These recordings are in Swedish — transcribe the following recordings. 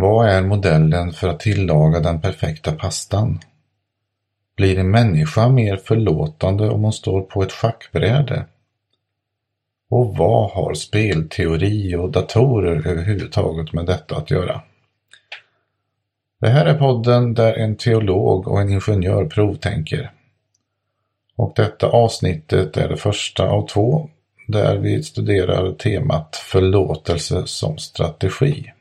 Vad är modellen för att tillaga den perfekta pastan? Blir en människa mer förlåtande om hon står på ett schackbräde? Och vad har spelteori och datorer överhuvudtaget med detta att göra? Det här är podden där en teolog och en ingenjör provtänker. Och detta avsnittet är det första av två där vi studerar temat förlåtelse som strategi.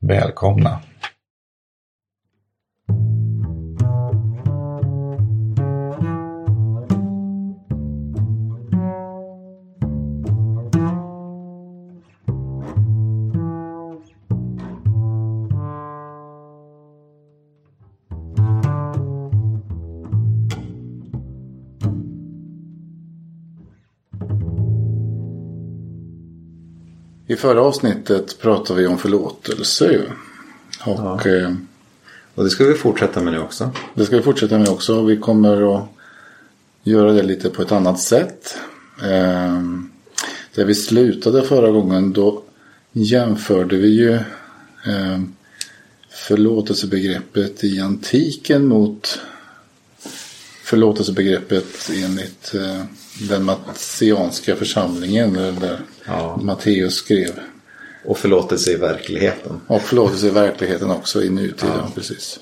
Välkomna! I förra avsnittet pratade vi om förlåtelse. Och, ja. eh, och det ska vi fortsätta med nu också. Det ska vi fortsätta med också. Vi kommer att göra det lite på ett annat sätt. Eh, där vi slutade förra gången då jämförde vi ju eh, förlåtelsebegreppet i antiken mot förlåtelsebegreppet enligt eh, den messianska församlingen där ja. Matteus skrev. Och förlåtelse i verkligheten. Och förlåtelse i verkligheten också i nutiden, ja. precis.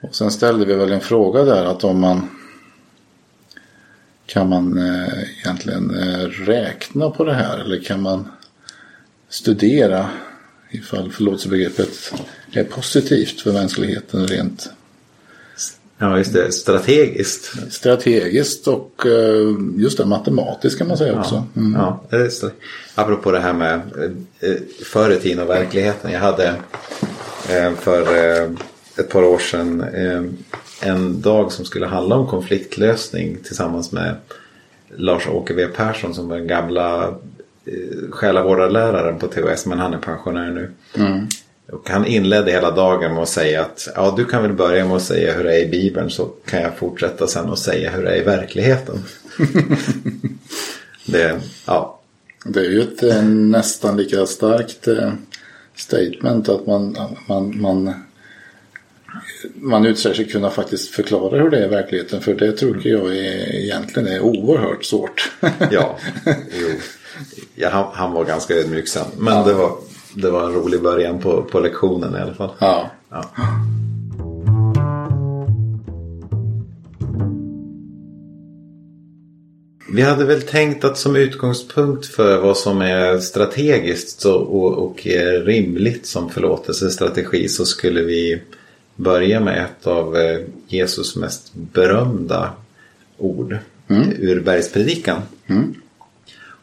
Och sen ställde vi väl en fråga där att om man kan man eh, egentligen eh, räkna på det här eller kan man studera ifall förlåtelsebegreppet är positivt för mänskligheten rent Ja, just det. Strategiskt. Strategiskt och eh, just det matematiskt kan man säga också. Mm. Ja, just det. Apropå det här med eh, förr i tiden och verkligheten. Jag hade eh, för ett par år sedan en dag som skulle handla om konfliktlösning tillsammans med Lars-Åke V Persson som var den gamla själavårdarläraren på THS men han är pensionär nu. Mm. Och han inledde hela dagen med att säga att ja, du kan väl börja med att säga hur det är i Bibeln så kan jag fortsätta sen och säga hur det är i verkligheten. det, ja. det är ju ett eh, nästan lika starkt eh, statement att man, man, man, man utsäger sig kunna faktiskt förklara hur det är i verkligheten. För det tror jag är, egentligen är oerhört svårt. ja, jo. Ja, han, han var ganska ödmjuk sen. Men ja. det var det var en rolig början på, på lektionen i alla fall. Ja. ja. Vi hade väl tänkt att som utgångspunkt för vad som är strategiskt och, och rimligt som förlåtelsestrategi så skulle vi börja med ett av eh, Jesus mest berömda ord mm. ur bergspredikan. Mm.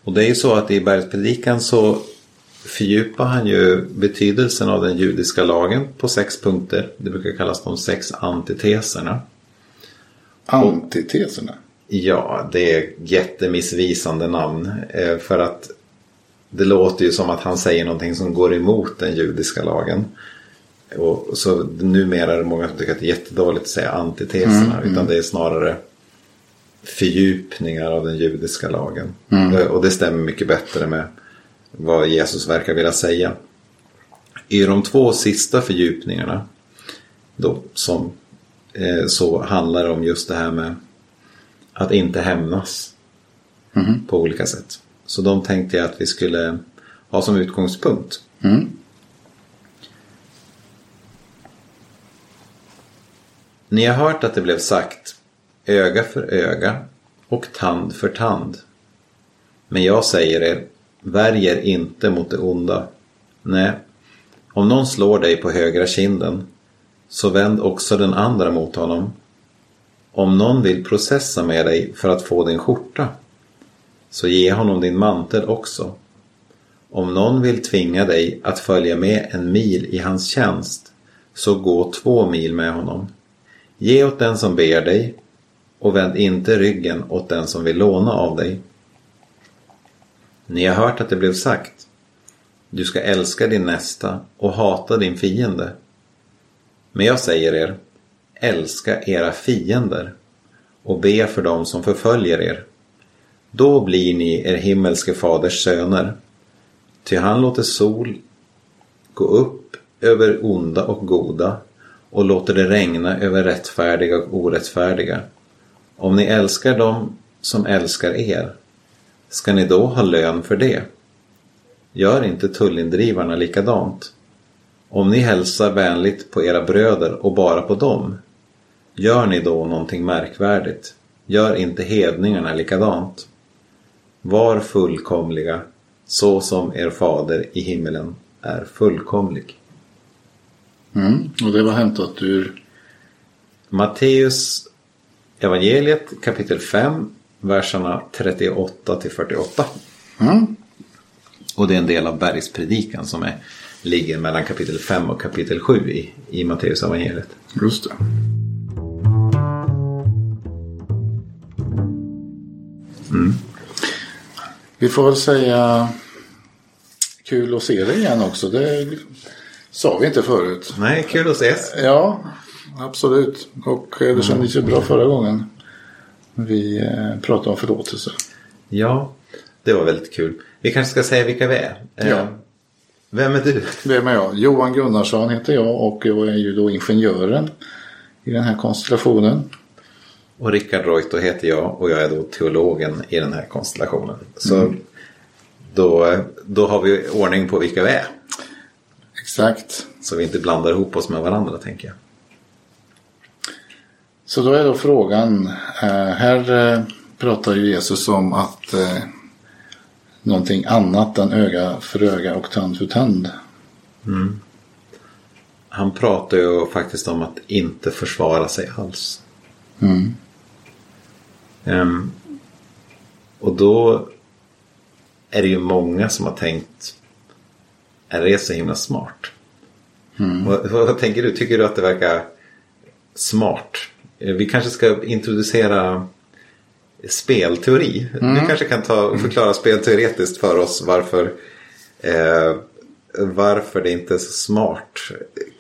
Och det är ju så att i bergspredikan så fördjupar han ju betydelsen av den judiska lagen på sex punkter. Det brukar kallas de sex antiteserna. Antiteserna? ja, det är jättemissvisande namn. Eh, för att det låter ju som att han säger någonting som går emot den judiska lagen. Och så numera är det många som tycker att det är jättedåligt att säga antiteserna. Mm, utan mm. det är snarare fördjupningar av den judiska lagen. Mm. Eh, och det stämmer mycket bättre med vad Jesus verkar vilja säga. I de två sista fördjupningarna då, som, eh, så handlar det om just det här med att inte hämnas mm. på olika sätt. Så de tänkte jag att vi skulle ha som utgångspunkt. Mm. Ni har hört att det blev sagt öga för öga och tand för tand. Men jag säger er, värjer inte mot det onda. Nej, om någon slår dig på högra kinden, så vänd också den andra mot honom. Om någon vill processa med dig för att få din skjorta, så ge honom din mantel också. Om någon vill tvinga dig att följa med en mil i hans tjänst, så gå två mil med honom. Ge åt den som ber dig och vänd inte ryggen åt den som vill låna av dig. Ni har hört att det blev sagt. Du ska älska din nästa och hata din fiende. Men jag säger er, älska era fiender och be för dem som förföljer er. Då blir ni er himmelske faders söner. Ty han låter sol gå upp över onda och goda och låter det regna över rättfärdiga och orättfärdiga. Om ni älskar dem som älskar er, ska ni då ha lön för det? Gör inte tullindrivarna likadant? Om ni hälsar vänligt på era bröder och bara på dem, gör ni då någonting märkvärdigt? Gör inte hedningarna likadant? Var fullkomliga, så som er fader i himmelen är fullkomlig. Mm. Och det var hämtat ur Matteus evangeliet kapitel 5, verserna 38 till 48. mm. Och det är en del av bergspredikan som är, ligger mellan kapitel 5 och kapitel 7 i, i Matteus evangeliet. Just det. Vi får väl säga kul att se dig igen också. Det sa vi inte förut. Nej, kul att ses. Ja, absolut. Och det kändes ju bra förra gången vi eh, pratade om förlåtelse. Ja, det var väldigt kul. Vi kanske ska säga vilka vi är. Eh, Ja. Vem är du? Vem är jag? Johan Gunnarsson heter jag och jag är ju då ingenjören i den här konstellationen. Och Rickard Reuter heter jag och jag är då teologen i den här konstellationen. Så då, då har vi ordning på vilka vi är. Exakt. Så vi inte blandar ihop oss med varandra tänker jag. Så då är då frågan. Eh, här eh, pratar ju Jesus om att eh, någonting annat än öga för öga och tand för tand. Han pratar ju faktiskt om att inte försvara sig alls. Mm. Ehm, och då är det ju många som har tänkt är det så himla smart? Vad, vad tänker du? Tycker du att det verkar smart? Eh, Vi kanske ska introducera spelteori. Du kanske kan ta, förklara spelteoretiskt för oss varför eh, varför det inte är så smart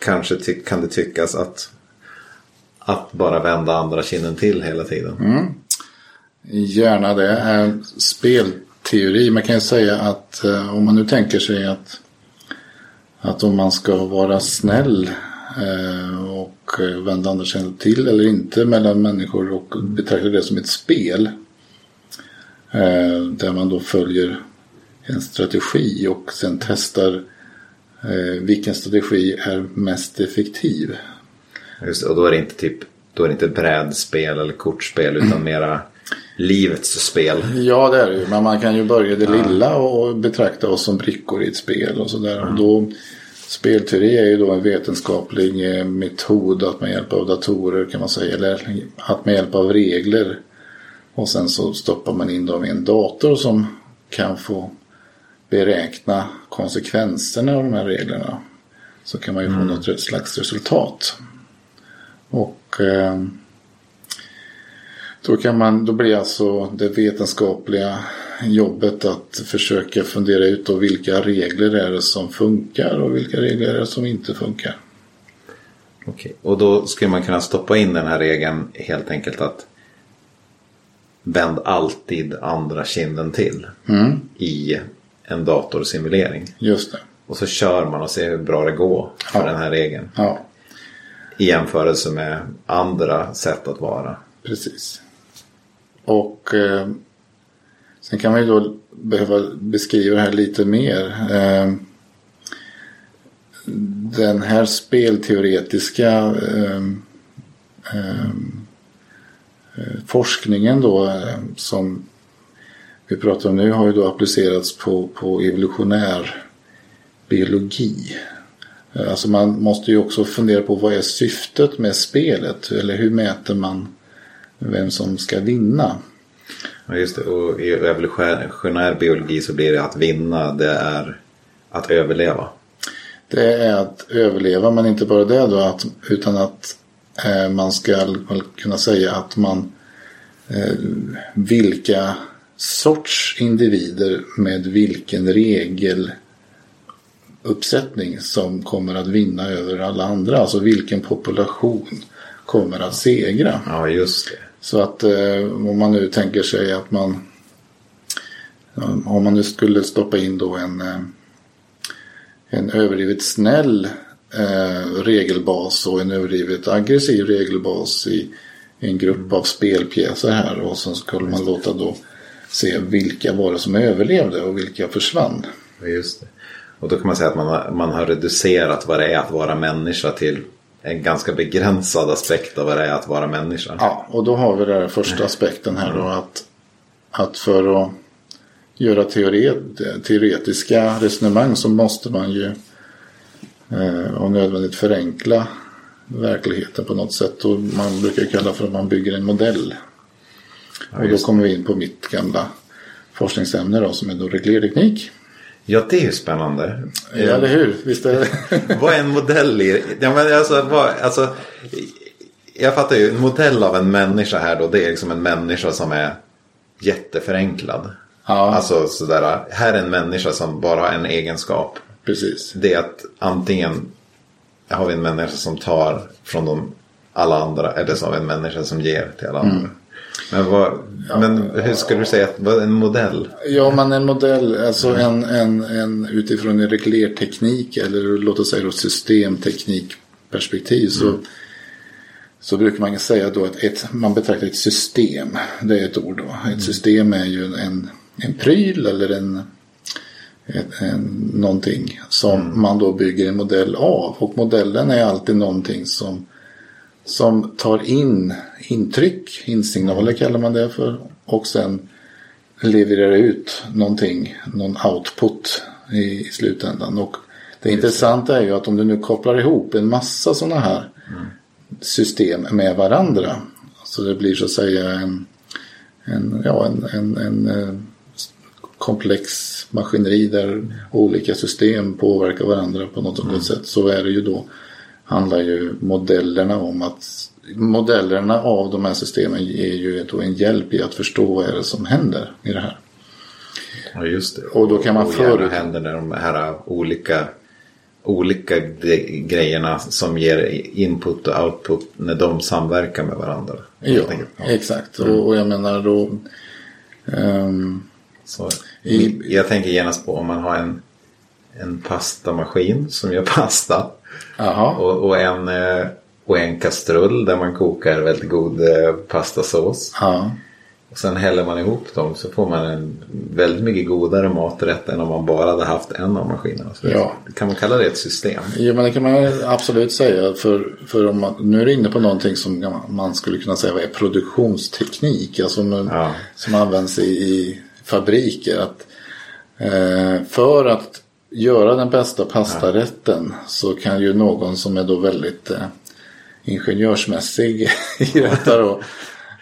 kanske ty- kan det tyckas att att bara vända andra kinden till hela tiden. Gärna det. Spelteori. Man kan ju säga att eh, om man nu tänker sig att, att om man ska vara snäll och eh, vända andra kinden till eller inte mellan människor och betrakta det som ett spel. eh, Där man då följer en strategi och sen testar eh, vilken strategi är mest effektiv. Just, och då är det inte typ då är det inte brädspel eller kortspel utan mera livets spel. Ja, det är det ju. Men man kan ju börja det lilla och betrakta oss som brickor i ett spel och sådär. Och då, spelteori är ju då en vetenskaplig eh, metod att med hjälp av datorer kan man säga. Eller att med hjälp av regler. Och sen så stoppar man in dem i en dator som kan få beräkna konsekvenserna av de här reglerna. Så kan man ju få något slags resultat. Och eh, då, kan man, då blir alltså det vetenskapliga jobbet att försöka fundera ut då vilka regler är det som funkar och vilka regler är det som inte funkar. Okej. Och då skulle man kunna stoppa in den här regeln helt enkelt att vänd alltid andra kinden till i en datorsimulering. Just det. Och så kör man och ser hur bra det går för Ja. den här regeln. Ja, I jämförelse med andra sätt att vara. precis. Och eh, sen kan man ju då behöva beskriva det här lite mer. Eh, den här spelteoretiska eh, eh, forskningen då som vi pratar om nu har ju då applicerats på, på evolutionär biologi. Alltså man måste ju också fundera på vad är syftet med spelet? Eller hur mäter man vem som ska vinna? Ja, just det. Och i evolutionär biologi så blir det att vinna, det är att överleva. Det är att överleva men inte bara det då att, utan att eh, man ska kunna säga att man eh, vilka sorts individer med vilken regeluppsättning som kommer att vinna över alla andra. Alltså vilken population kommer att segra. Ja, just det. Så att eh, om man nu tänker sig att man om man nu skulle stoppa in då en, eh, en överdrivet snäll eh, regelbas och en överdrivet aggressiv regelbas i en grupp av spelpjäser här. Och så skulle man låta då se vilka var det som överlevde och vilka försvann. Just det. Och då kan man säga att man har, man har reducerat vad det är att vara människa till en ganska begränsad aspekt av vad det är att vara människa. Ja, och då har vi den första aspekten här då att, att för att göra teoret, teoretiska resonemang så måste man ju eh, om nödvändigt förenkla verkligheten på något sätt. Och man brukar kalla för att man bygger en modell. Ja, och då kommer vi in på mitt gamla forskningsämne då, som är då reglerteknik. Ja, det är ju spännande. Ja, eller hur? Visst är det. vad är en modell i? Ja, men alltså, vad, alltså, jag fattar ju, en modell av en människa här då, det är liksom en människa som är jätteförenklad. Ja. Alltså sådär, här är en människa som bara har en egenskap. Precis. Det är att antingen har vi en människa som tar från de, alla andra eller så har vi en människa som ger till alla andra. Mm. Men, vad, ja, men hur skulle du säga att vad en modell? Ja, men en modell, alltså en, en, en utifrån en reglerteknik eller låt oss säga då systemteknikperspektiv så, mm. så brukar man säga då att ett, man betraktar ett system, det är ett ord då. Ett mm. system är ju en, en pryl eller en, en, en, någonting som mm. man då bygger en modell av. Och modellen är alltid någonting som som tar in intryck, insignaler kallar man det för. Och sen levererar ut någonting, någon output i, slutändan. Och det Just intressanta är ju att om du nu kopplar ihop en massa sådana här mm. system med varandra. Så det blir så att säga en, en, ja, en, en, en, en eh, komplex maskineri där olika system påverkar varandra på något mm. sätt. Så är det ju då handlar ju modellerna om att modellerna av de här systemen ger ju då en hjälp i att förstå vad är det som händer i det här. Ja just det. Och då kan man förut... Vad händer när de här olika olika grejerna som ger input och output när de samverkar med varandra. Ja, ja. exakt. Mm. Och, och, jag menar då... Um, Så, i, jag tänker genast på om man har en, en pastamaskin som gör pasta. Och, och, en, eh, och en kastrull där man kokar väldigt god eh, pastasås. Ja. Och sen häller man ihop dem så får man en väldigt mycket godare maträtt än om man bara hade haft en av maskinerna. Så ja. Kan man kalla det ett system? Ja men det kan man absolut säga. För, för om man, nu är du inne på någonting som man skulle kunna säga är produktionsteknik. Alltså med, ja. Som används i, i fabriker. Att, eh, för att göra den bästa pastarätten så kan ju någon som är då väldigt eh, ingenjörsmässig i detta då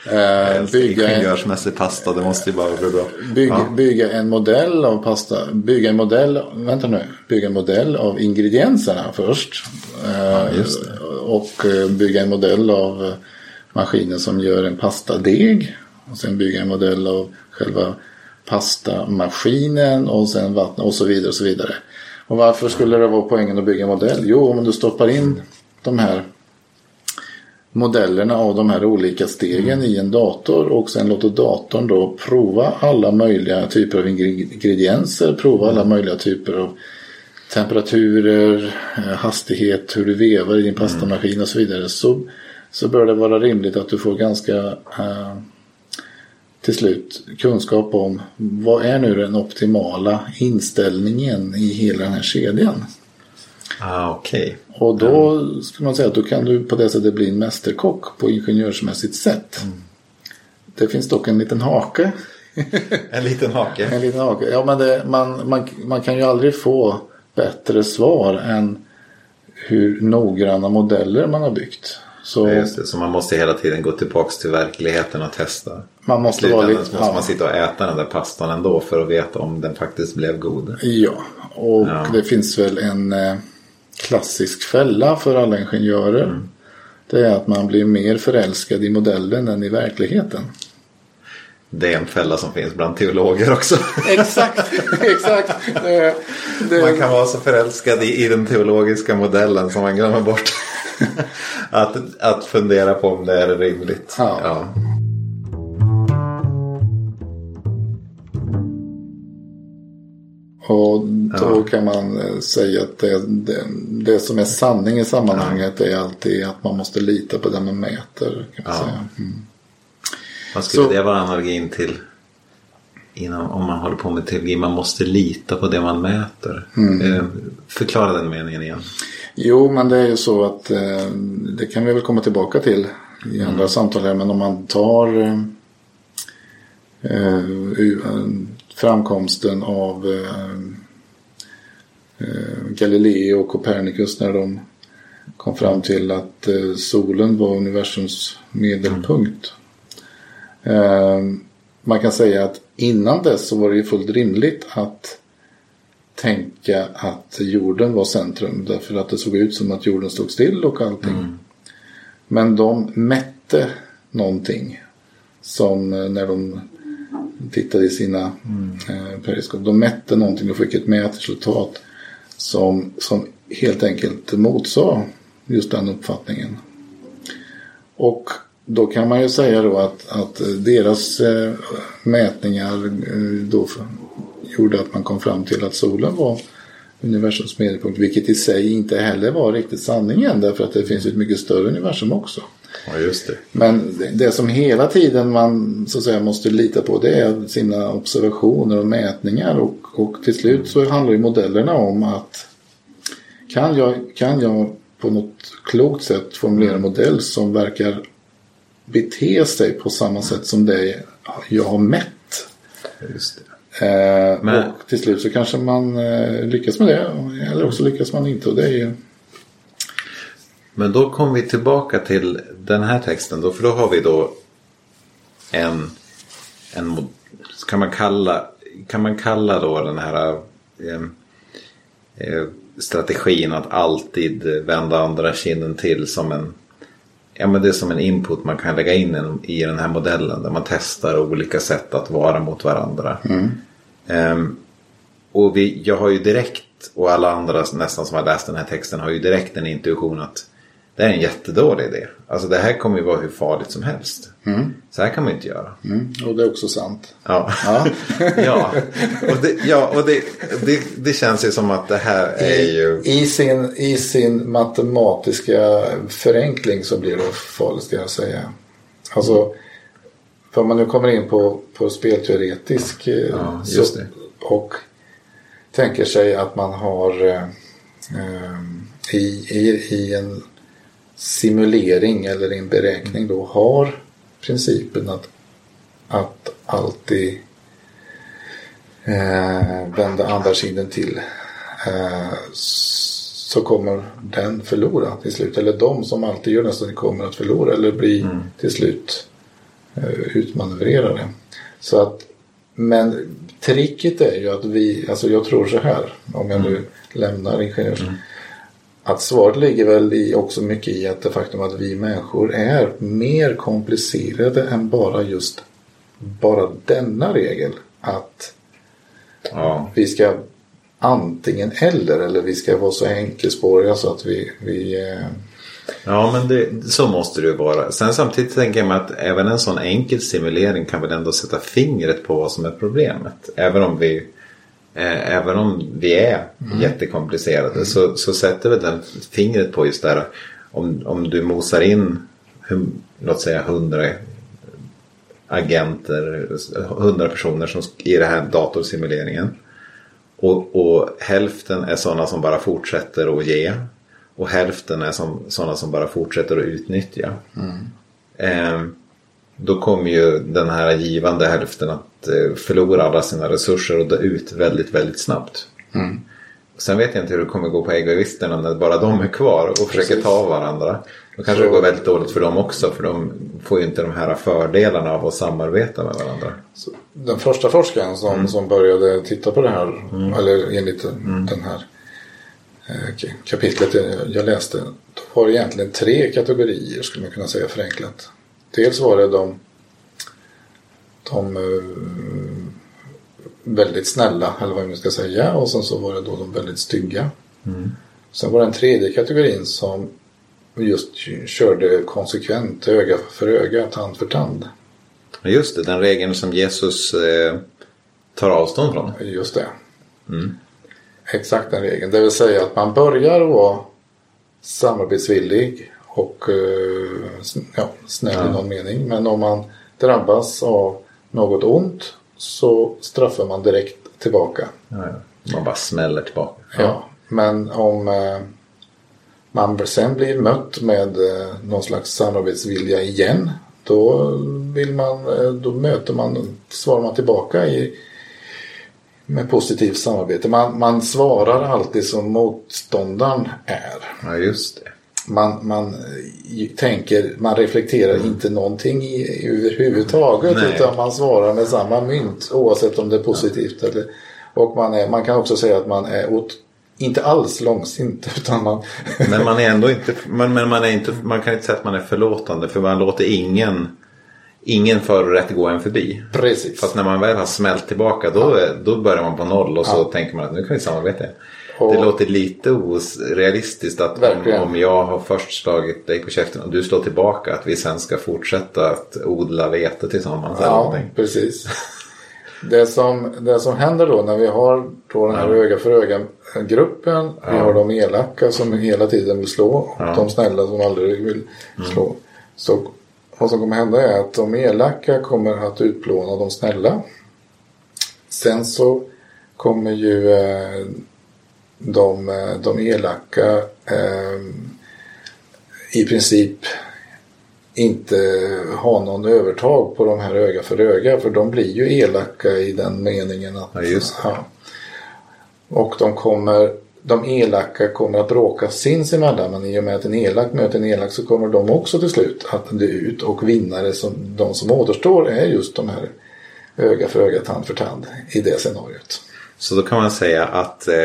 eh, bygga ingenjörsmässig pasta, det måste ju bara bli bra. Bygga, ja. bygga en modell av pasta, bygga en modell, vänta nu, bygga en modell av ingredienserna först. Eh, ja, och eh, bygga en modell av maskinen som gör en pastadeg. Och sen bygga en modell av själva pastamaskinen och sen vatten och så vidare och så vidare. Och varför skulle det vara poängen att bygga en modell? Jo, om du stoppar in de här modellerna av de här olika stegen mm. i en dator och sen låter datorn då prova alla möjliga typer av ingredienser, prova alla möjliga typer av temperaturer, eh, hastighet, hur du vevar i din pastamaskin och så vidare så, så bör det vara rimligt att du får ganska uh, till slut kunskap om vad är nu den optimala inställningen i hela den här kedjan. Ah, okay. Och då mm. skulle man säga att då kan du på det sättet bli en mästerkock på ingenjörsmässigt sätt. Mm. Det finns dock en liten hake. en liten hake? en liten hake. Ja, men det, man, man, man kan ju aldrig få bättre svar än hur noggranna modeller man har byggt. Så, ja, just det, så man måste hela tiden gå tillbaka till verkligheten och testa. Man måste vara lite, måste ja. man sitta och äta den där pastan ändå för att veta om den faktiskt blev god. Ja, och ja. det finns väl en eh, klassisk fälla för alla ingenjörer. Mm. Det är att man blir mer förälskad i modellen än i verkligheten. Det är en fälla som finns bland teologer också. exakt, exakt. Det, det... Man kan vara så förälskad i, i den teologiska modellen som man glömmer bort att, att fundera på om det är rimligt. Ja. ja. Och då kan man eh, säga att det, det, det som är sanning i sammanhanget är alltid att man måste lita på det man mäter. Kan man Ja. säga. Mm. Vad skulle Så- det vara analogin till? Inom, om man håller på med teologi, man måste lita på det man mäter. Mm. Eh, förklara den meningen igen. Jo, men det är ju så att eh, det kan vi väl komma tillbaka till i andra samtal här. Men om man tar eh, eh, framkomsten av eh, eh, Galileo och Copernicus när de kom fram till att eh, solen var universums medelpunkt. Man kan säga att innan dess så var det ju fullt rimligt att tänka att jorden var centrum därför att det såg ut som att jorden stod still och allting. Men de mätte någonting som när de tittade i sina eh, periskop. De mätte någonting och fick ett mätresultat som, som helt enkelt motsade just den uppfattningen. Och då kan man ju säga då att, att deras eh, mätningar eh, då för, gjorde att man kom fram till att solen var universums medelpunkt. Vilket i sig inte heller var riktigt sanningen därför att det finns ett mycket större universum också. Ja, just det. Men det- som hela tiden man så att säga måste lita på det är sina observationer och mätningar och, och till slut så handlar ju modellerna om att kan jag, kan jag på något klokt sätt formulera en modell som verkar bete sig på samma sätt som det jag har mätt. Just det. Eh, Och till slut så kanske man eh, lyckas med det eller också lyckas man inte och det är ju Men då kommer vi tillbaka till den här texten då. För då har vi då en, en kan man kalla, kan man kalla då den här eh, eh, strategin att alltid vända andra kinden till som en Ja men det är som en input man kan lägga in i- den här modellen där man testar olika sätt att vara mot varandra. Ehm, och vi, jag har ju direkt, och alla andra nästan som har läst den här texten har ju direkt en intuition att det är en jättedålig idé. Alltså det här kommer ju vara hur farligt som helst. Så här kan man ju inte göra. mm, och det är också sant. Ja, Ja. ja. och, det, ja, och det, det, det känns ju som att det här är ju... I, sin, I sin matematiska förenkling så blir det farligt ska jag säga. Alltså, för om man nu kommer in på, på spelteoretisk eh, Ja, så, och tänker sig att man har eh, eh, i, i, i en simulering eller en beräkning då har principen att, att alltid eh, vända andra sidan till eh, så kommer den förlora till slut. Eller de som alltid gör nästan kommer att förlora eller bli till slut eh, utmanövrerade. Så att, men tricket är ju att vi, alltså jag tror så här, om jag nu lämnar ingenjörs att svaret ligger väl i, också mycket i att det faktum att vi människor är mer komplicerade än bara just bara denna regel. Att Ja, vi ska antingen eller eller vi ska vara så enkelspåriga så att vi, vi eh, ja men det, så måste det ju vara. Sen samtidigt tänker jag mig att även en sån enkel simulering kan väl ändå sätta fingret på vad som är problemet. Även om vi Eh, även om vi är jättekomplicerade så, så sätter väl den fingret på just där. Om, om du mosar in, hum, låt säga hundra agenter, hundra personer som, i den här datorsimuleringen. Och, och hälften är sådana som bara fortsätter att ge. Och hälften är som, sådana som bara fortsätter att utnyttja. Eh, då kommer ju den här givande hälften att eh, förlora alla sina resurser och dö ut väldigt, väldigt snabbt. Sen vet jag inte hur det kommer gå på egoisterna när bara de är kvar och försöker Precis. ta varandra. Då kanske Så- det går väldigt dåligt för dem också för de får ju inte de här fördelarna av att samarbeta med varandra. Den första forskaren som, som började titta på det här, eller enligt den här eh, kapitlet jag läste, då var det egentligen tre kategorier skulle man kunna säga förenklat. Dels var det de, de eh, väldigt snälla, eller vad man ska säga, och sen så var det då de väldigt stygga. Sen var det en tredje kategorin som just körde konsekvent öga för öga, tand för tand. Just det, den regeln som Jesus eh, tar avstånd från. Just det. Exakt den regeln. Det vill säga att man börjar vara samarbetsvillig och eh, ja, snäll i någon mening. Men om man drabbas av något ont så straffar man direkt tillbaka. Ja, ja. Man bara smäller tillbaka. Ja. Men om eh, man sen blir mött med eh, någon slags samarbetsvilja igen. Då vill man, eh, då möter man, svarar man tillbaka i, med positivt samarbete. Man, man svarar alltid som motståndaren är. Ja, just det. Man, man eh, tänker, man reflekterar inte någonting i, överhuvudtaget Nej. utan man svarar med samma mynt oavsett om det är positivt eller och man, är, man kan också säga att man är åt, inte alls långsint utan man Men man är ändå inte, men, men man, är inte, man kan inte säga att man är förlåtande för man låter ingen, ingen förorätt gå en förbi. precis. Fast när man väl har smält tillbaka då, är- då börjar man på noll och så tänker man att nu kan vi samarbeta. Och- det låter lite orealistiskt att om, Verkligen. om jag har först slagit dig på käften och du slår tillbaka att vi sen ska fortsätta att odla vete tillsammans. Ja, precis. Det som, det som händer då när vi har då den här öga för öga gruppen. Vi har de elaka som hela tiden vill slå och Ja. de snälla som aldrig vill slå. Så vad som kommer hända är att de elaka kommer att utplåna de snälla. Sen så kommer ju eh, de, eh, de elaka eh, i princip inte ha någon övertag på de här öga för öga. För de blir ju elaka i den meningen att... Ja, just det. Ja. Och de kommer... De elaka kommer att bråka sinsemellan men i och med att en elak möter en elak så kommer de också till slut att dö ut och vinnare som de som återstår är just de här öga för öga, tand för tand i det scenariot. Så då kan man säga att eh,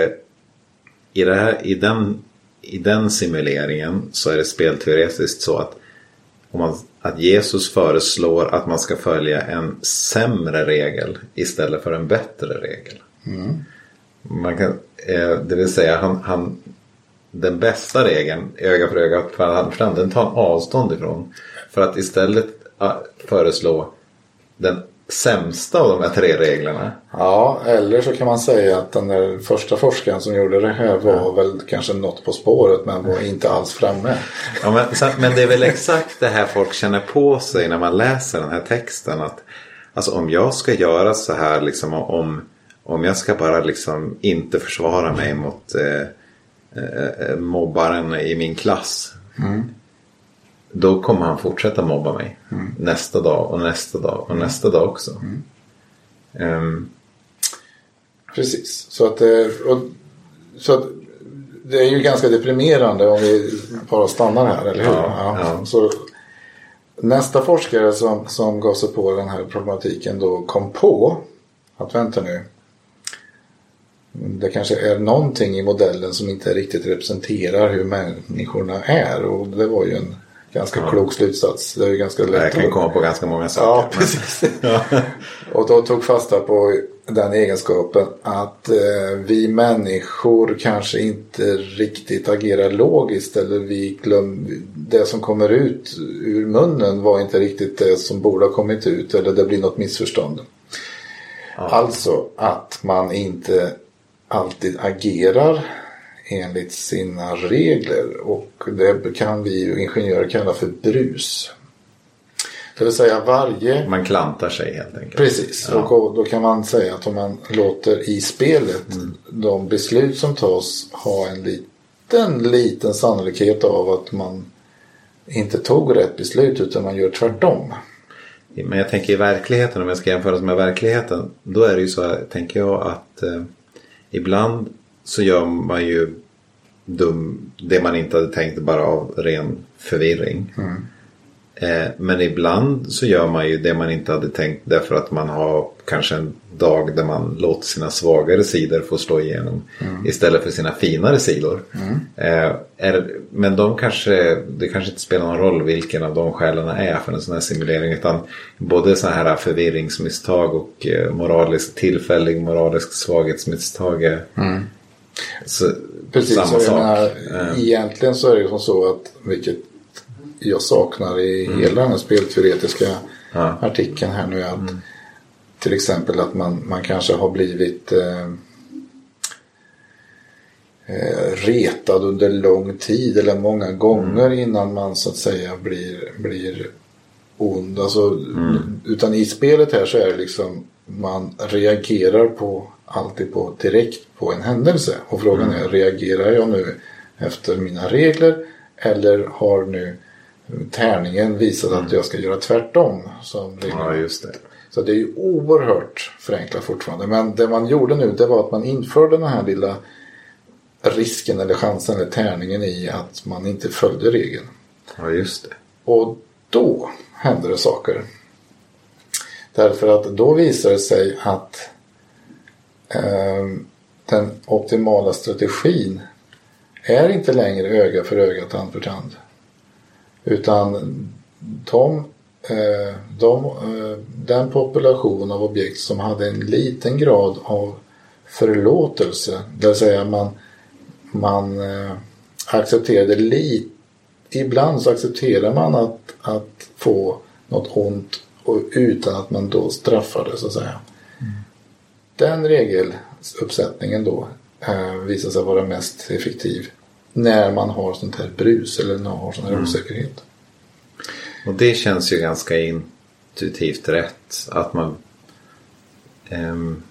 i, det här, i, den, i den simuleringen så är det spelteoretiskt så att, om man, att Jesus föreslår att man ska följa en sämre regel istället för en bättre regel. Man kan, eh, det vill säga han, han, den bästa regeln, öga för öga, för tand, den tar han avstånd ifrån. För att istället ah, föreslå den sämsta av de här tre reglerna. Ja, eller så kan man säga att den där första forskaren som gjorde det här var väl kanske något på spåret men var inte alls framme. Ja, men, men det är väl exakt det här folk känner på sig när man läser den här texten. Att, alltså om jag ska göra så här, liksom, om, om jag ska bara liksom inte försvara mig mot eh, eh, mobbaren i min klass. Då kommer han fortsätta mobba mig. Nästa dag och nästa dag och nästa dag också. Ehm, Precis. Så att, eh, och, så att det är ju ganska deprimerande om vi bara stannar här, eller hur? Ja, ja. Så nästa forskare som, som gav sig på den här problematiken då kom på att vänta nu. Det kanske är någonting i modellen som inte riktigt representerar hur människorna är. Och det var ju en ganska klok slutsats. Det är ganska lätt jag kan komma på ganska många Ja, saker. precis. Och då tog fasta på den egenskapen att eh, vi människor kanske inte riktigt agerar logiskt eller vi glöm, det som kommer ut ur munnen var inte riktigt det som borde ha kommit ut eller det blir något missförstånd. Alltså att man inte alltid agerar enligt sina regler och det kan vi ju ingenjörer kalla för brus. Det vill säga varje Man klantar sig helt enkelt. Precis, Ja. och då kan man säga att om man låter i spelet Mm. de beslut som tas ha en liten, liten sannolikhet av att man inte tog rätt beslut utan man gör tvärtom. Men jag tänker i verkligheten, om jag ska jämföra med verkligheten. Då är det ju så tänker jag att eh, ibland så gör man ju dum, det man inte hade tänkt bara av ren förvirring. Eh, men ibland så gör man ju det man inte hade tänkt därför att man har kanske en dag där man låter sina svagare sidor få slå igenom istället för sina finare sidor. Eh, är, men de kanske, det kanske inte spelar någon roll vilken av de skälen är för en sån här simulering utan både så här förvirringsmisstag och eh, moralisk, tillfällig moralisk svaghetsmisstag är så, Precis, samma sak. menar, Eh, egentligen så är det som så att, vilket jag saknar i hela den här spelteoretiska Mm. Ja. Mm. artikeln här nu, att till exempel att man, man kanske har blivit eh, eh, retad under lång tid eller många gånger innan man så att säga blir, blir ond. Alltså, Utan i spelet här så är det liksom man reagerar på alltid på direkt på en händelse. Och frågan är, reagerar jag nu efter mina regler eller har nu tärningen visat att jag ska göra tvärtom? Som Ja, just det. så det är ju oerhört förenklat fortfarande. Men det man gjorde nu det var att man införde den här lilla risken eller chansen eller tärningen i att man inte följde regeln. Ja, just det. Och då hände det saker. Därför att då visar det sig att Ehm, den optimala strategin är inte längre öga för öga, tand för tand. Utan de, eh, de, eh, den population av objekt som hade en liten grad av förlåtelse, det vill säga man, man eh, accepterade lite ibland så accepterar man att, att få något ont och utan att man då straffar det så att säga. Den regeluppsättningen då eh, visar sig vara mest effektiv när man har sånt här brus eller när man har sån här osäkerhet. Och det känns ju ganska intuitivt rätt. Att man... ehm,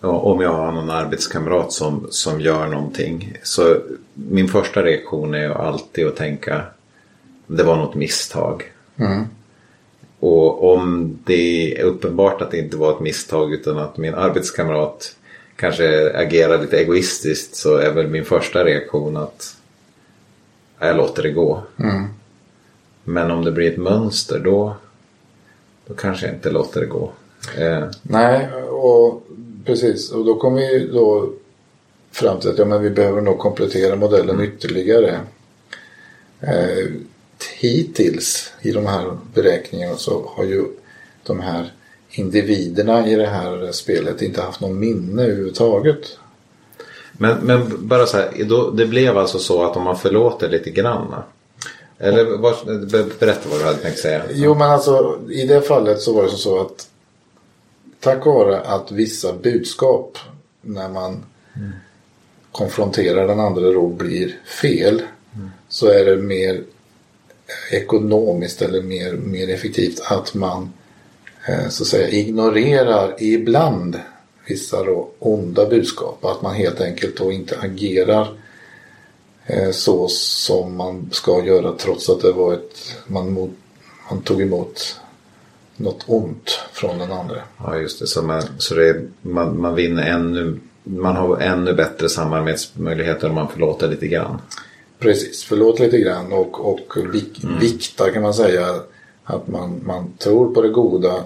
om jag har någon arbetskamrat som, som gör någonting. Så min första reaktion är ju alltid att tänka det var något misstag. Mm. Och om det är uppenbart att det inte var ett misstag utan att min arbetskamrat kanske agerar lite egoistiskt så är väl min första reaktion att jag låter det gå. Mm. Men om det blir ett mönster då, då kanske jag inte låter det gå. Eh, Nej, och precis. Och då kommer vi då fram till att ja, men vi behöver nog komplettera modellen ytterligare. Eh, hittills i de här beräkningarna så har ju de här individerna i det här spelet inte haft någon minne överhuvudtaget. men, men bara så här, det blev alltså så att om man förlåter lite grann. Eller berätta vad du hade tänkt säga. Jo men alltså i det fallet så var det så att tack vare att vissa budskap när man konfronterar den andra då blir fel så är det mer ekonomiskt eller mer, mer effektivt att man eh, så att säga ignorerar ibland vissa då onda budskap. Att man helt enkelt då inte agerar eh, så som man ska göra trots att det var ett, man, mot, man tog emot något ont från den andra. Ja just det, så, man, så det, är- man, man vinner ännu, man har ännu bättre samarbetsmöjligheter om man förlåter lite grann. Precis, förlåt lite grann och, och vik, vikta kan man säga att man, man tror på det goda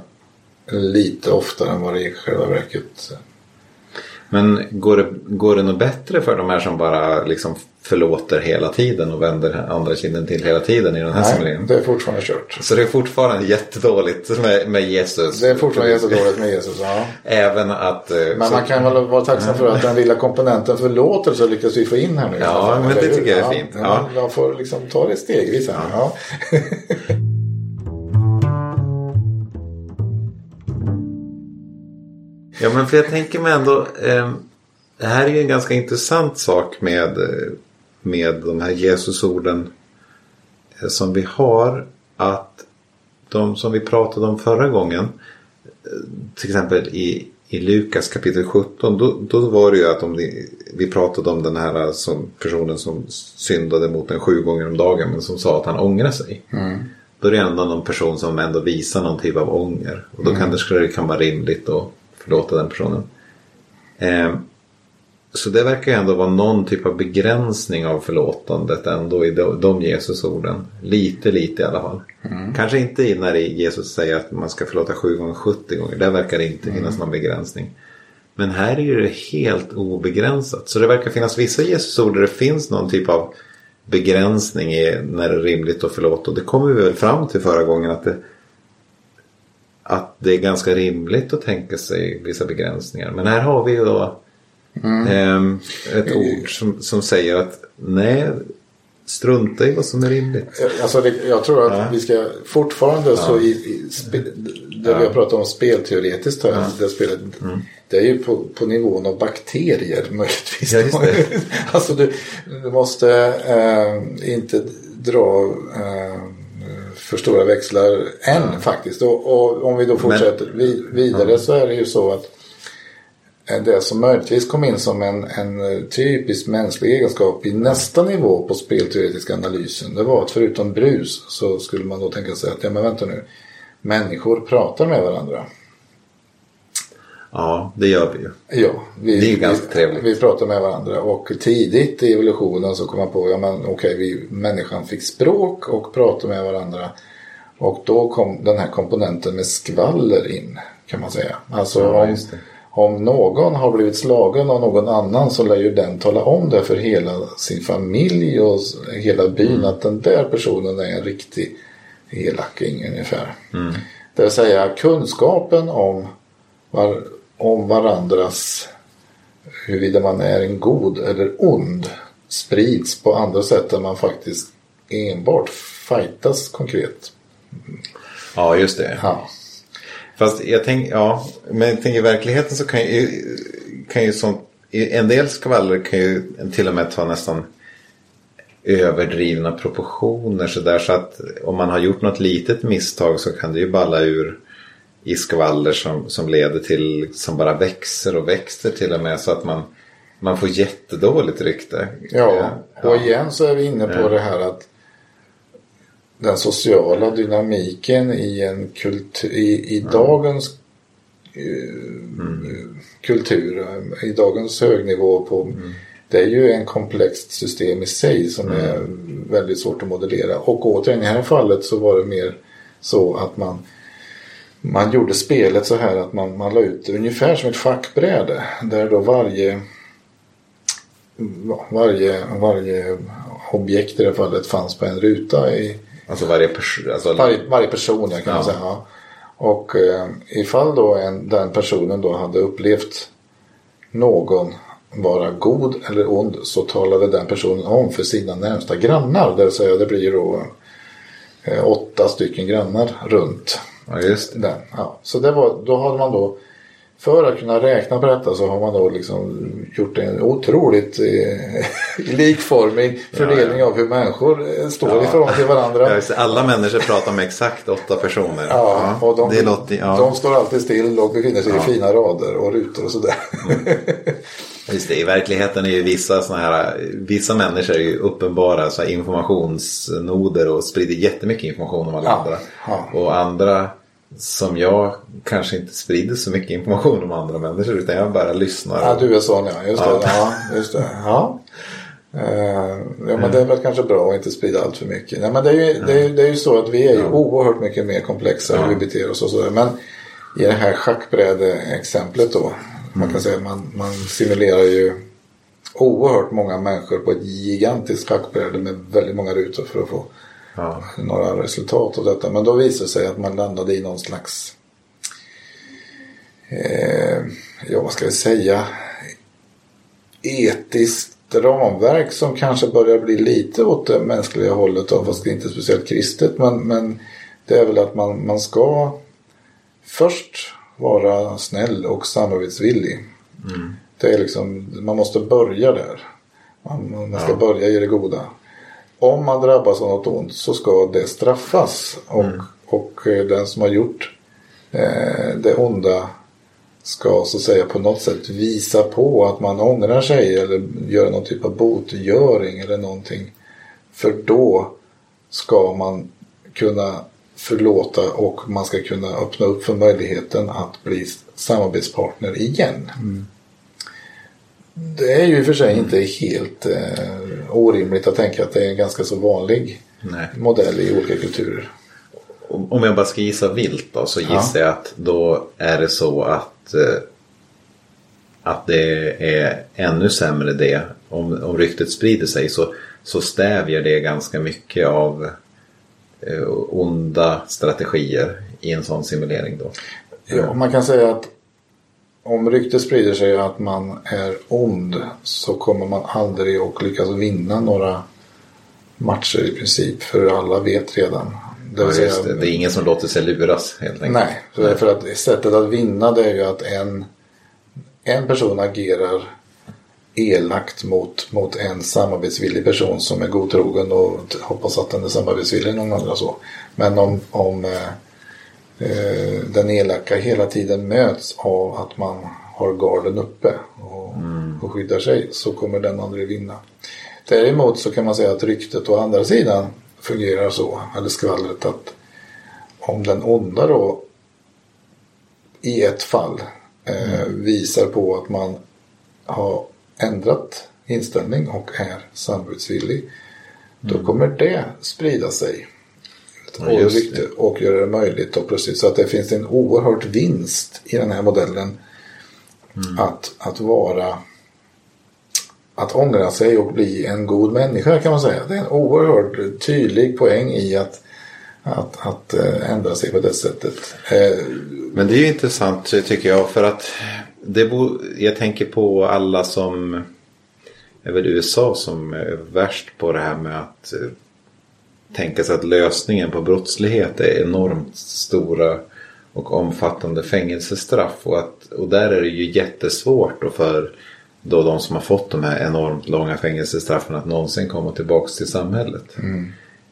lite oftare än vad det i själva verket Men går det, går det nog bättre för de här som bara liksom förlåter hela tiden och vänder andra kinden till hela tiden i den här Nej, samlingen? det är fortfarande kört. Så det är fortfarande jättedåligt med, med Jesus. Det är fortfarande jättedåligt med Jesus. Ja. Även att... eh, Men så- man kan väl vara tacksam för att den lilla komponenten förlåtelse lyckas vi få in här nu. Ja, men det tycker jag är fint. Ja, Ja. Jag får liksom ta det stegvis här. Ja. Ja men för jag tänker mig ändå. Eh, det här är ju en ganska intressant sak med, eh, med de här Jesusorden. Eh, som vi har. Att de som vi pratade om förra gången. eh, Till exempel i, i Lukas kapitel 17. Då, då var det ju att om vi, vi pratade om den här som, personen som syndade mot en sju gånger om dagen. Men som sa att han ångrar sig. Då är det ändå någon person som ändå visar någon typ av ånger. Och då kan det, skulle det kan vara rimligt att förlåta den personen. Eh, så det verkar ju ändå vara någon typ av begränsning av förlåtandet ändå i de, de Jesusorden. Lite, lite i alla fall. Kanske inte när Jesus säger att man ska förlåta sju gånger 70 gånger. Där verkar det inte finnas någon begränsning. Men här är ju det helt obegränsat. Så det verkar finnas vissa Jesusord där det finns någon typ av begränsning i när det är rimligt att förlåta. Och det kommer vi väl fram till förra gången att det, att det är ganska rimligt att tänka sig vissa begränsningar. Men här har vi ju då ehm, ett ord som, som säger att nej, strunta i vad som är rimligt. Alltså det, jag tror att vi ska fortfarande så i, i, spe- det vi har pratat om spelteoretiskt här, det spelet. Det är ju på, på nivån av bakterier möjligtvis. Ja, just det. alltså du, du måste eh, inte dra eh, för stora växlar än faktiskt. Och, och om vi då fortsätter vi, vidare så är det ju så att eh, det som möjligtvis kom in som en, en typisk mänsklig egenskap i nästa nivå på spelteoretiska analysen. Det var att förutom brus så skulle man då tänka sig att, ja men vänta nu. Människor pratar med varandra. Ja, det gör vi ju. Ja, vi, Det är ganska vi, trevligt. Vi pratar med varandra och tidigt i evolutionen så kom man på, ja men okej, vi, människan fick språk och pratade med varandra. Och då kom den här komponenten med skvaller in, kan man säga. Alltså Ja, om, om någon har blivit slagen av någon annan så lär ju den tala om det för hela sin familj och hela byn Mm. att den där personen är en riktig elaking ungefär. Mm. Det vill säga kunskapen om, var, om varandras huruvida man är en god eller ond sprids på andra sätt än man faktiskt enbart fightas konkret. Ja, just det. Ja. Fast jag tänker, ja, men jag tänker i verkligheten så kan ju, kan ju sånt, en del skvaller kan ju till och med ta nästan överdrivna proportioner så där så att om man har gjort något litet misstag så kan det ju balla ur i skvaller som, som leder till, som bara växer och växer till och med så att man, man får jättedåligt rykte. Ja, Ja. och igen så är vi inne på Ja. det här att den sociala dynamiken i en kultur, i, i dagens eh, kultur, eh, i dagens högnivå på det är ju en komplext system i sig som är väldigt svårt att modellera. Och återigen i det här fallet så var det mer så att man man gjorde spelet så här att man, man la ut ungefär som ett schackbräde. Där då varje varje, varje objekt i det fallet fanns på en ruta i Alltså varje person. Alltså, varje, varje person kan Ja. säga. Ja. Och eh, ifall då en, den personen då hade upplevt någon vara god eller ond så talade den personen om för sina närmsta grannar. Det vill säga det blir då eh, åtta stycken grannar runt ja, just det. den. Ja. Så det var, då hade man då för att kunna räkna på detta så har man då liksom gjort en otroligt eh, likformig fördelning av hur människor eh, står i förhållande till varandra. Ja. Alla människor pratar med exakt åtta personer. Ja, och de, låter, ja. de står alltid still och befinner sig i fina rader och rutor och sådär. Just det, i verkligheten är ju vissa såna här, vissa människor är ju uppenbara så informationsnoder och sprider jättemycket information om alla Ja, andra. ja. Och andra som jag kanske inte sprider så mycket information om andra människor utan jag bara lyssnar. ja, du är sån ja, just det. Ja. Ja, just det. Ja. Eh, ja, men det är väl kanske bra att inte sprida allt för mycket. Nej, men det är, ju, det, är, det är ju så att vi är ju oerhört mycket mer komplexa hur vi beter oss och sådär. Men i det här schackbräde-exemplet då. Man kan säga att man, man simulerar ju oerhört många människor på ett gigantiskt schackbräde med väldigt många rutor för att få Ja. några resultat av detta. Men då visade det sig att man landade i någon slags eh, ja vad ska vi säga etiskt ramverk som kanske börjar bli lite åt det mänskliga hållet då, fast inte speciellt kristet. Men, men det är väl att man, man ska först vara snäll och samarbetsvillig. Det är liksom, man måste börja där. Man, man ska Ja. börja i det goda. Om man drabbas av något ont så ska det straffas. Och, och eh, den som har gjort eh, det onda ska så att säga på något sätt visa på att man ångrar sig eller gör någon typ av botgöring eller någonting. För då ska man kunna förlåta och man ska kunna öppna upp för möjligheten att bli samarbetspartner igen. Det är ju i och för sig inte helt eh, orimligt att tänka att det är en ganska så vanlig Nej. modell i olika kulturer. Om jag bara ska gissa vilt då så gissar jag att då är det så att eh, att det är ännu sämre det. Om, om ryktet sprider sig så, så stävjar det ganska mycket av onda strategier i en sån simulering då. Ja, man kan säga att om ryktet sprider sig att man är ond så kommer man aldrig att lyckas vinna några matcher i princip. För alla vet redan. Det, Ja, säga, det. det är ingen som låter sig luras helt enkelt. Nej, så det är för att sättet att vinna det är ju att en, en person agerar elakt mot, mot en samarbetsvillig person som är godtrogen och hoppas att den är samarbetsvillig någon andra så. Men om, om eh, eh, den elaka hela tiden möts av att man har garden uppe och, och skyddar sig så kommer den aldrig vinna. Däremot så kan man säga att ryktet å andra sidan fungerar så, eller skvallret att om den onda då i ett fall eh, visar på att man har ändrat inställning och är samarbetsvillig. Då kommer det sprida sig. Ja, och, och göra det möjligt då plötsligt. Så att det finns en oerhört vinst i den här modellen. Att, att vara att ångra sig och bli en god människa kan man säga. Det är en oerhört tydlig poäng i att, att, att eh, ändra sig på det sättet. Eh, Men det är ju intressant tycker jag för att det bo, jag tänker på alla som är väl USA som är värst på det här med att eh, tänka sig att lösningen på brottslighet är enormt stora och omfattande fängelsestraff. Och, att, och där är det ju jättesvårt då för då de som har fått de här enormt långa fängelsestraffen att någonsin komma tillbaka till samhället.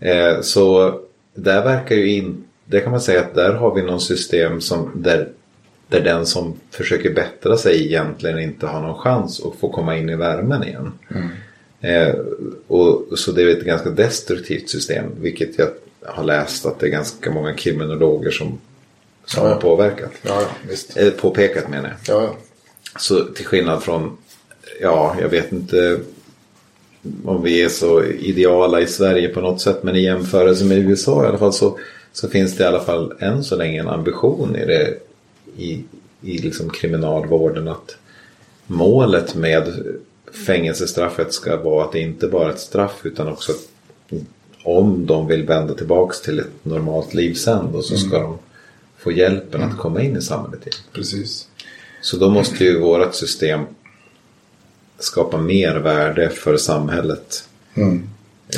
Eh, så där verkar ju in, det kan man säga att där har vi någon system som där, där den som försöker bättra sig egentligen inte har någon chans att få komma in i värmen igen. Eh, och, så det är ett ganska destruktivt system vilket jag har läst att det är ganska många kriminologer som, som Ja, har påverkat. ja. Eh, påpekat menar jag. Ja, ja. Så till skillnad från, ja, jag vet inte om vi är så ideala i Sverige på något sätt. Men i jämförelse med USA i alla fall så, så finns det i alla fall än så länge en ambition i, det, i, i liksom kriminalvården att målet med fängelsestraffet ska vara att det inte bara är ett straff utan också att om de vill vända tillbaks till ett normalt liv sen då så ska de få hjälpen att komma in i samhället igen. Precis. Så då måste ju vårt system skapa mer värde för samhället Mm.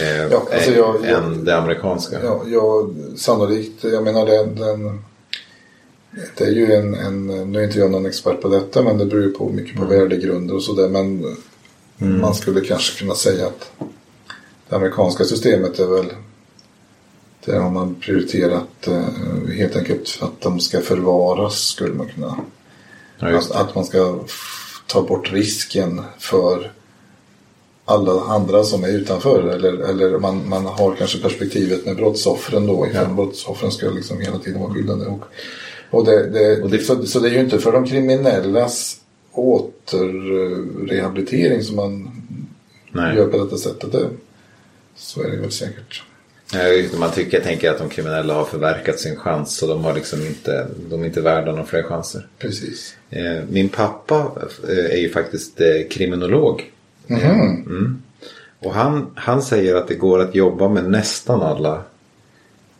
eh, Ja, alltså jag- jag- än det amerikanska. Ja, ja, sannolikt. Jag menar den, den det är ju en, en, nu är inte jag någon expert på detta men det beror ju på mycket på värdegrunder och sådär. Men man skulle kanske kunna säga att det amerikanska systemet är väl där har man prioriterat eh, helt enkelt att de ska förvaras skulle man kunna. Ja, att, att man ska ta bort risken för alla andra som är utanför. Eller, eller man, man har kanske perspektivet med brottsoffren då. Ifall brottsoffren ska liksom hela tiden vara skyddade. Och, och det, det, Och det- så, så det är ju inte för de kriminellas återrehabilitering som man Nej. gör på detta sättet. Det, så är det väl säkert. Man tycker, tänker att de kriminella har förverkat sin chans så de har liksom inte, de är inte värda några fler chanser. Precis. Eh, Min pappa eh, är ju faktiskt eh, kriminolog. Mm. Och han, han säger att det går att jobba med nästan alla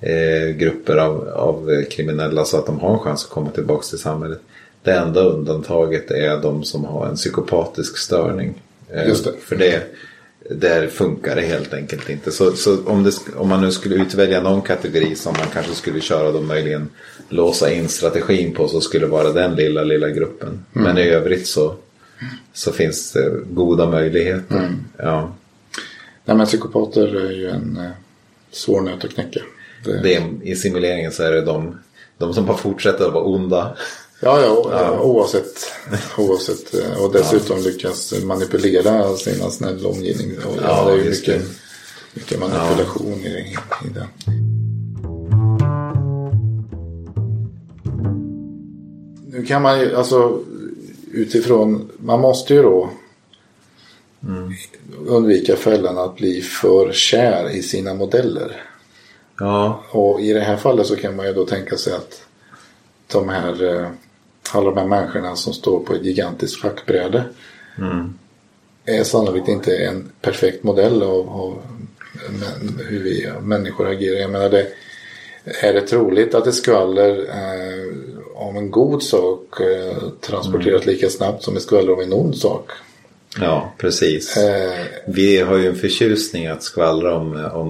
eh, grupper av, av kriminella så att de har en chans att komma tillbaka till samhället. Det enda undantaget är de som har en psykopatisk störning. Eh, Just det. För det, där funkar det helt enkelt inte. Så, så om, det, om man nu skulle utvälja någon kategori som man kanske skulle köra då möjligen låsa in strategin på så skulle det vara den lilla, lilla gruppen. Men i övrigt så, så finns det goda möjligheter. Ja, Nej men psykopater är ju en eh, svår nöt att knäcka. Det, det är, I simuleringen så är det de, de som bara fortsätter att vara onda. Ja, ja, ja. oavsett. oavsett. eh, Och dessutom lyckas manipulera sina snälla omgivning. Och, ja, Ja, det är ju mycket, det. mycket manipulation i, i det. Nu kan man ju, alltså utifrån, man måste ju då undvika fällan att bli för kär i sina modeller. Ja, Och i det här fallet så kan man ju då tänka sig att de här, eh, alla de här människorna som står på ett gigantiskt schackbräde är sannolikt inte en perfekt modell av, av hur vi människor agerar. Jag menar det, är det troligt att ett skvaller eh, om en god sak eh, transporteras lika snabbt som ett skvaller om en ond sak?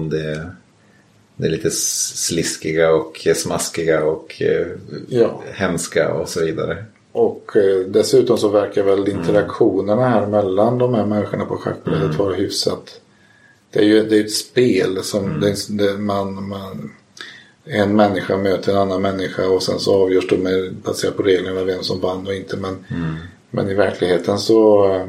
det är lite sliskiga och smaskiga och eh, Ja. hemska och så vidare. Och eh, dessutom så verkar väl interaktionerna här mellan de här människorna på schackbrädet vara hyfsat. Det är ju det är ett spel som det, det, man, man, en människa möter en annan människa och sen så avgörs det med, baserat på reglerna vem som vann och inte. Men, men i verkligheten så eh,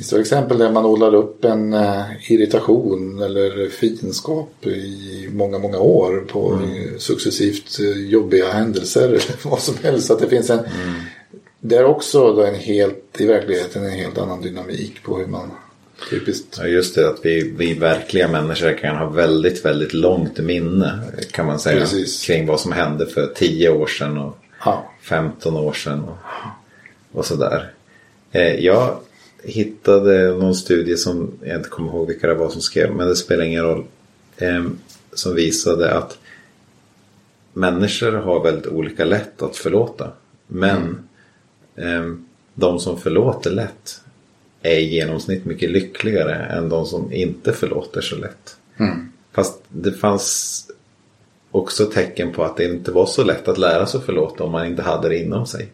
finns det exempel där man odlar upp en eh, irritation eller fiendskap i många, många år på eh, successivt eh, jobbiga händelser vad som helst. Att det finns en, det är också då en helt, i verkligheten en helt annan dynamik på hur man typiskt Ja, just det, att vi, vi verkliga människor kan ha väldigt, väldigt långt minne kan man säga. Precis. Kring vad som hände för 10 år sedan och Ja. 15 år sedan och, och sådär. Eh, jag hittade någon studie som jag inte kommer ihåg vilka det var som skrev, men det spelar ingen roll. Eh, som visade att människor har väldigt olika lätt att förlåta. Men eh, de som förlåter lätt är i genomsnitt mycket lyckligare än de som inte förlåter så lätt. Fast det fanns också tecken på att det inte var så lätt att lära sig förlåta om man inte hade det inom sig.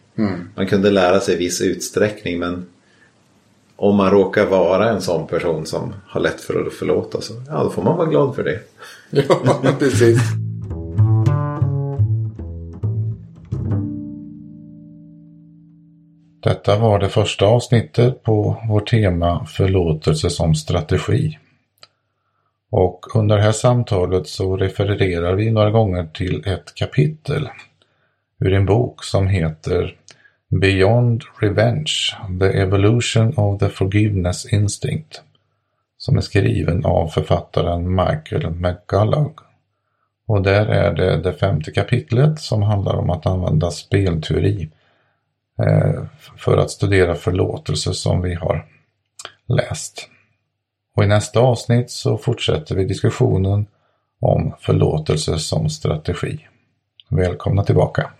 Man kunde lära sig i viss utsträckning men om man råkar vara en sån person som har lätt för att förlåta så ja, då får man vara glad för det. Ja, precis. Detta var det första avsnittet på vårt tema förlåtelse som strategi. Och under det här samtalet så refererar vi några gånger till ett kapitel ur en bok som heter Beyond Revenge, The Evolution of the Forgiveness Instinct som är skriven av författaren Michael McCullough. Och där är det det femte kapitlet som handlar om att använda spelteori eh, för att studera förlåtelse som vi har läst. Och i nästa avsnitt så fortsätter vi diskussionen om förlåtelse som strategi. Välkomna tillbaka!